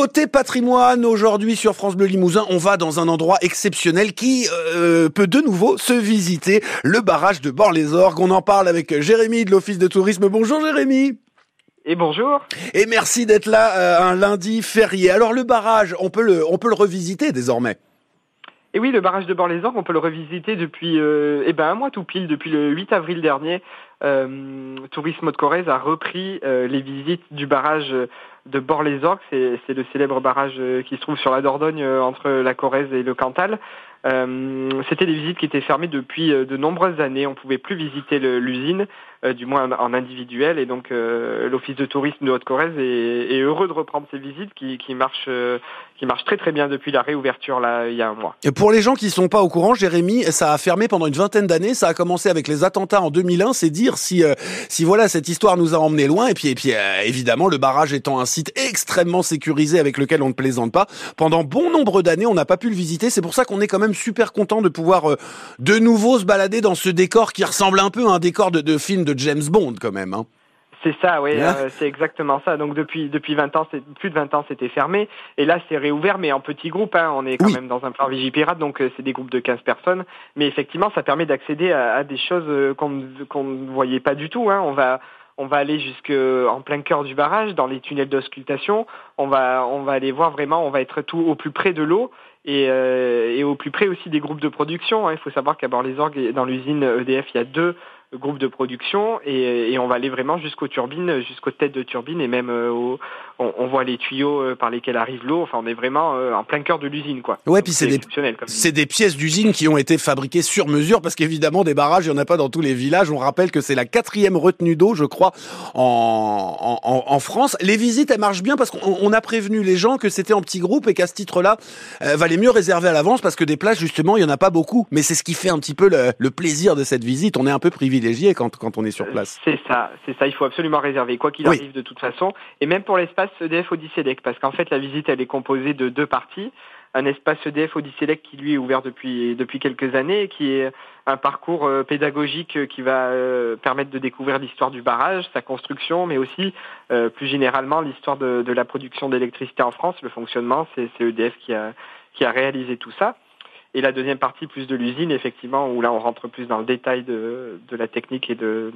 Côté patrimoine, aujourd'hui sur France Bleu Limousin, on va dans un endroit exceptionnel qui euh, peut de nouveau se visiter, le barrage de Bord-les-Orgues. On en parle avec Jérémy de l'Office de tourisme. Bonjour Jérémy. Et bonjour. Et merci d'être là euh, un lundi férié. Alors le barrage, on peut le, on peut le revisiter désormais? Et oui, le barrage de Bord-les-Orgues, on peut le revisiter depuis euh, eh ben, un mois tout pile, depuis le 8 avril dernier. Euh, Tourisme Haute-Corrèze a repris euh, les visites du barrage de Bord-les-Orgues. C'est le célèbre barrage euh, qui se trouve sur la Dordogne entre la Corrèze et le Cantal. Euh, C'était des visites qui étaient fermées depuis de nombreuses années. On pouvait plus visiter l'usine, du moins en individuel. Et donc l'Office de tourisme de Haute-Corrèze est, est, heureux de reprendre ces visites qui, qui marchent qui marche très très bien depuis la réouverture là il y a un mois. Pour les gens qui sont pas au courant, Jérémy, ça a fermé pendant une vingtaine d'années. Ça a commencé avec les attentats en 2001. C'est dire si euh, si voilà cette histoire nous a emmené loin. Et puis et puis euh, évidemment le barrage étant un site extrêmement sécurisé avec lequel on ne plaisante pas. Pendant bon nombre d'années, on n'a pas pu le visiter. C'est pour ça qu'on est quand même super content de pouvoir euh, de nouveau se balader dans ce décor qui ressemble un peu à un décor de, de film de James Bond quand même. Hein. C'est ça, oui, euh, c'est exactement ça. Donc depuis depuis 20 ans, plus de 20 ans, c'était fermé, et là c'est réouvert, mais en petits groupes. Hein. On est quand même dans un plan Vigipirate, donc euh, c'est des groupes de 15 personnes. Mais effectivement, ça permet d'accéder à, à, des choses euh, qu'on qu'on ne voyait pas du tout. Hein. On va on va aller jusque en plein cœur du barrage, dans les tunnels d'auscultation. On va on va aller voir vraiment, on va être tout au plus près de l'eau. Et, euh, et, au plus près aussi des groupes de production. Hein. Il faut savoir qu'à Bord-les-Orgues, dans l'usine EDF, il y a deux groupe de production et, et, on va aller vraiment jusqu'aux turbines, jusqu'aux têtes de turbines et même euh, au, on, on, voit les tuyaux euh, par lesquels arrive l'eau. Enfin, on est vraiment euh, en plein cœur de l'usine, quoi. Ouais, puis c'est des, c'est des pièces d'usine qui ont été fabriquées sur mesure parce qu'évidemment des barrages, il y en a pas dans tous les villages. On rappelle que c'est la quatrième retenue d'eau, je crois, en, en, en, France. Les visites, elles marchent bien parce qu'on a prévenu les gens que c'était en petits groupes et qu'à ce titre-là, euh, valait mieux réserver à l'avance parce que des places, justement, il y en a pas beaucoup. Mais c'est ce qui fait un petit peu le, le plaisir de cette visite. On est un peu privilégié privilégié quand, quand on est sur place. C'est ça, c'est ça. Il faut absolument réserver, quoi qu'il arrive de toute façon. Et même pour l'espace EDF Odyssélec, parce qu'en fait, la visite, elle est composée de deux parties. Un espace EDF Odyssélec qui, lui, est ouvert depuis, depuis quelques années et qui est un parcours euh, pédagogique euh, qui va euh, permettre de découvrir l'histoire du barrage, sa construction, mais aussi, plus généralement, l'histoire de, de la production d'électricité en France, le fonctionnement. C'est EDF qui a, qui a réalisé tout ça. Et la deuxième partie, plus de l'usine, effectivement, où là, on rentre plus dans le détail de, la technique et de,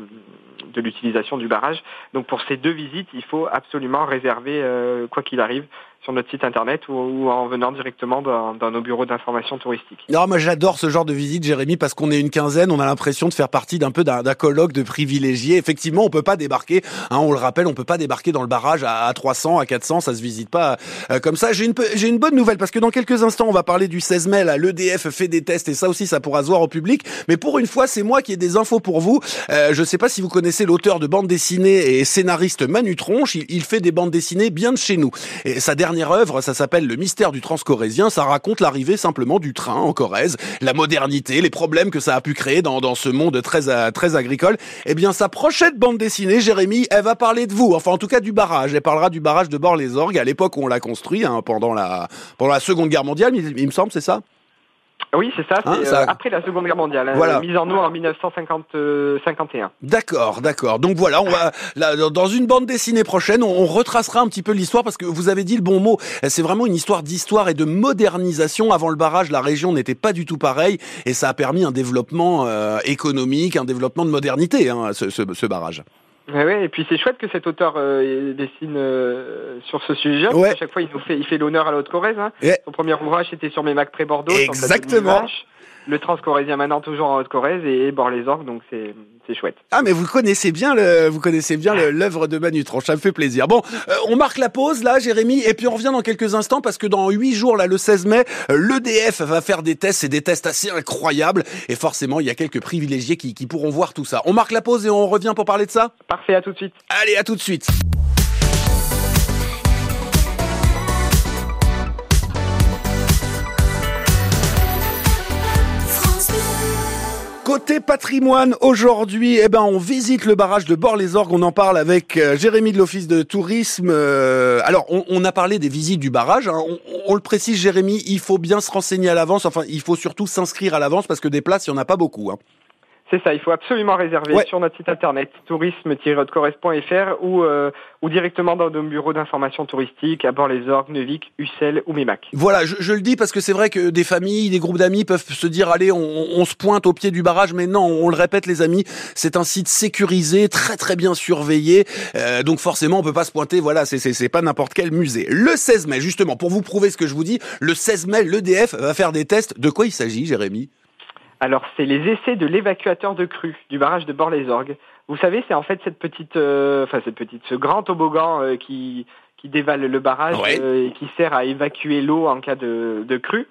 de l'utilisation du barrage. Donc, pour ces deux visites, il faut absolument réserver, euh, quoi qu'il arrive, sur notre site internet ou, en venant directement dans, nos bureaux d'information touristique. Non, moi j'adore ce genre de visite, Jérémy, parce qu'on est une quinzaine, on a l'impression de faire partie d'un peu d'un colloque de privilégiés. Effectivement, on peut pas débarquer, hein, on le rappelle, on peut pas débarquer dans le barrage à, à 300, à 400, ça se visite pas euh, comme ça. J'ai une, j'ai une bonne nouvelle parce que dans quelques instants, on va parler du 16 mai. Là, l'EDF fait des tests et ça aussi, ça pourra se voir au public. Mais pour une fois, c'est moi qui ai des infos pour vous. Euh, je sais pas si vous connaissez l'auteur de bande dessinée et scénariste Manu Tronche. Il, il, fait des bandes dessinées bien de chez nous. Sa dernière œuvre, ça s'appelle Le mystère du transcorésien. Ça raconte l'arrivée simplement du train en Corrèze, la modernité, les problèmes que ça a pu créer dans, dans ce monde très, euh, très agricole. Eh bien, sa prochaine bande dessinée, Jérémy, elle va parler de vous. Enfin, en tout cas, du barrage. Elle parlera du barrage de Bord-les-Orgues à l'époque où on l'a construit, hein, pendant la, pendant la Seconde Guerre mondiale, il, il me semble, c'est ça? Oui, c'est ça, hein, euh, après la Seconde Guerre mondiale, hein, voilà. mise en eau en 1951. D'accord, d'accord. Donc voilà, on va là, dans une bande dessinée prochaine, on, on retracera un petit peu l'histoire parce que vous avez dit le bon mot. C'est vraiment une histoire d'histoire et de modernisation. Avant le barrage, la région n'était pas du tout pareille et ça a permis un développement euh, économique, un développement de modernité, hein, ce, ce, ce barrage. Ouais, ouais, et puis c'est chouette que cet auteur euh, dessine euh, sur ce sujet. Ouais. À chaque fois, il nous fait, il fait l'honneur à l'autre Corrèze. Hein. Ouais. Son premier ouvrage était sur mes Mac pré-Bordeaux. Exactement le Transcorésien maintenant toujours en Haute-Corrèze et Bord-les-Orgues, donc c'est c'est chouette. Ah mais vous connaissez bien le vous connaissez bien l'œuvre de Manu ça me fait plaisir. Bon, euh, on marque la pause là, Jérémy, et puis on revient dans quelques instants parce que dans huit jours là, le 16 mai, euh, l'EDF va faire des tests, c'est des tests assez incroyables et forcément il y a quelques privilégiés qui, qui pourront voir tout ça. On marque la pause et on revient pour parler de ça? Parfait, à tout de suite. Allez, à tout de suite. Côté patrimoine, aujourd'hui, eh ben, on visite le barrage de Bord-les-Orgues. On en parle avec euh, Jérémy de l'Office de tourisme. Euh, alors, on, on, a parlé des visites du barrage. Hein. On, on, le précise, Jérémy, il faut bien se renseigner à l'avance. Enfin, il faut surtout s'inscrire à l'avance parce que des places, il n'y en a pas beaucoup. Hein. C'est ça, il faut absolument réserver sur notre site internet tourisme-correspond.fr ou, euh, ou directement dans nos bureaux d'information touristique à Bord-les-Orgues, Neuvik, Ussel ou Mémac. Voilà, je, le dis parce que c'est vrai que des familles, des groupes d'amis peuvent se dire allez, on, se pointe au pied du barrage, mais non, on le répète les amis, c'est un site sécurisé, très très bien surveillé, euh, donc forcément on peut pas se pointer, voilà, c'est pas n'importe quel musée. Le 16 mai, justement, pour vous prouver ce que je vous dis, le 16 mai, l'EDF va faire des tests. De quoi il s'agit, Jérémy? Alors, c'est les essais de l'évacuateur de crue du barrage de Bord-les-Orgues. Vous savez, c'est en fait cette petite, euh, enfin cette petite, ce grand toboggan euh, qui qui dévale le barrage euh, et qui sert à évacuer l'eau en cas de, de crue.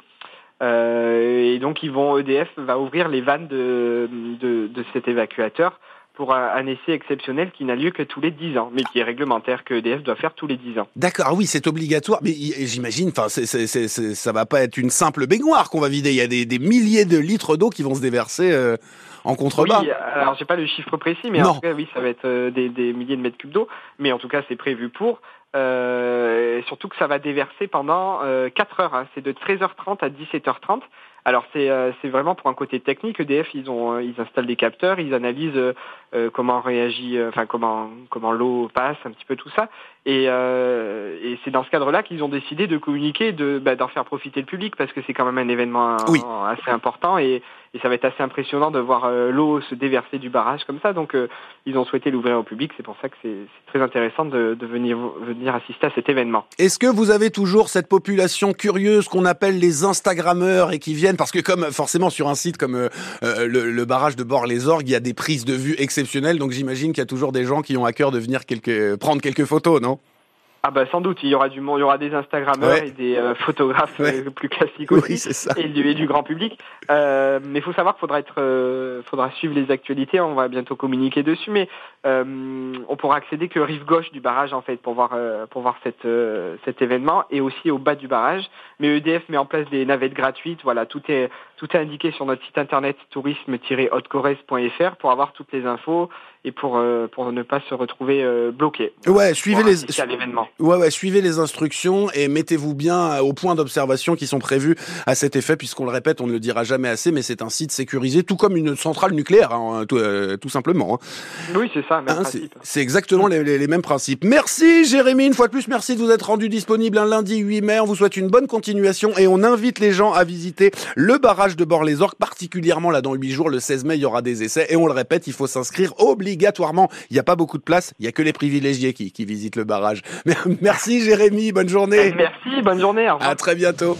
et donc, ils vont, EDF va ouvrir les vannes de, de, de cet évacuateur pour un, essai exceptionnel qui n'a lieu que tous les 10 ans, mais qui est réglementaire, que EDF doit faire tous les 10 ans. D'accord, ah oui, c'est obligatoire, mais j'imagine, enfin, ça va pas être une simple baignoire qu'on va vider, il y a des, milliers de litres d'eau qui vont se déverser euh, en contrebas. Oui, alors j'ai pas le chiffre précis, mais en tout cas, oui, ça va être euh, des, milliers de mètres cubes d'eau, mais en tout cas, c'est prévu pour. Euh, surtout que ça va déverser pendant 4 heures, hein. c'est de 13h30 à 17h30. Alors c'est euh, c'est vraiment pour un côté technique. EDF ils ont euh, ils installent des capteurs, ils analysent euh, comment réagit, enfin comment comment l'eau passe, un petit peu tout ça. Et, et c'est dans ce cadre-là qu'ils ont décidé de communiquer, de bah, d'en faire profiter le public parce que c'est quand même un événement assez important et, et ça va être assez impressionnant de voir l'eau se déverser du barrage comme ça. Donc ils ont souhaité l'ouvrir au public. C'est pour ça que c'est très intéressant de, de venir venir assister à cet événement. Est-ce que vous avez toujours cette population curieuse qu'on appelle les Instagrammeurs et qui viennent parce que comme forcément sur un site comme euh, euh, le, barrage de Bord-les-Orgues, il y a des prises de vue exceptionnelles, donc j'imagine qu'il y a toujours des gens qui ont à cœur de venir prendre quelques photos, non? Ah bah sans doute, il y aura du monde, il y aura des Instagrammeurs et des euh, photographes plus classiques aussi, Et, du, grand public. mais il faut savoir qu'il faudra être, faudra suivre les actualités. On va bientôt communiquer dessus, mais on pourra accéder que rive gauche du barrage en fait pour voir pour voir cette, cet événement et aussi au bas du barrage. Mais EDF met en place des navettes gratuites. Voilà, tout est tout est indiqué sur notre site internet tourisme-haute-corrèze.fr pour avoir toutes les infos et pour euh, pour ne pas se retrouver euh, bloqué. Ouais, suivez les Ouais, ouais, suivez les instructions et mettez-vous bien aux points d'observation qui sont prévus à cet effet, puisqu'on le répète, on ne le dira jamais assez, mais c'est un site sécurisé, tout comme une centrale nucléaire, hein, tout, euh, tout, simplement. Hein. Oui, c'est ça, même hein, principe. C'est exactement les, les, mêmes principes. Merci Jérémy, une fois de plus, merci de vous être rendu disponible un lundi 8 mai. On vous souhaite une bonne continuation et on invite les gens à visiter le barrage de Bord-les-Orques, particulièrement là dans 8 jours, le 16 mai, il y aura des essais et on le répète, il faut s'inscrire obligatoirement. Il n'y a pas beaucoup de place, il n'y a que les privilégiés qui, qui visitent le barrage. Merci Jérémy, bonne journée. Merci, bonne journée. À très bientôt.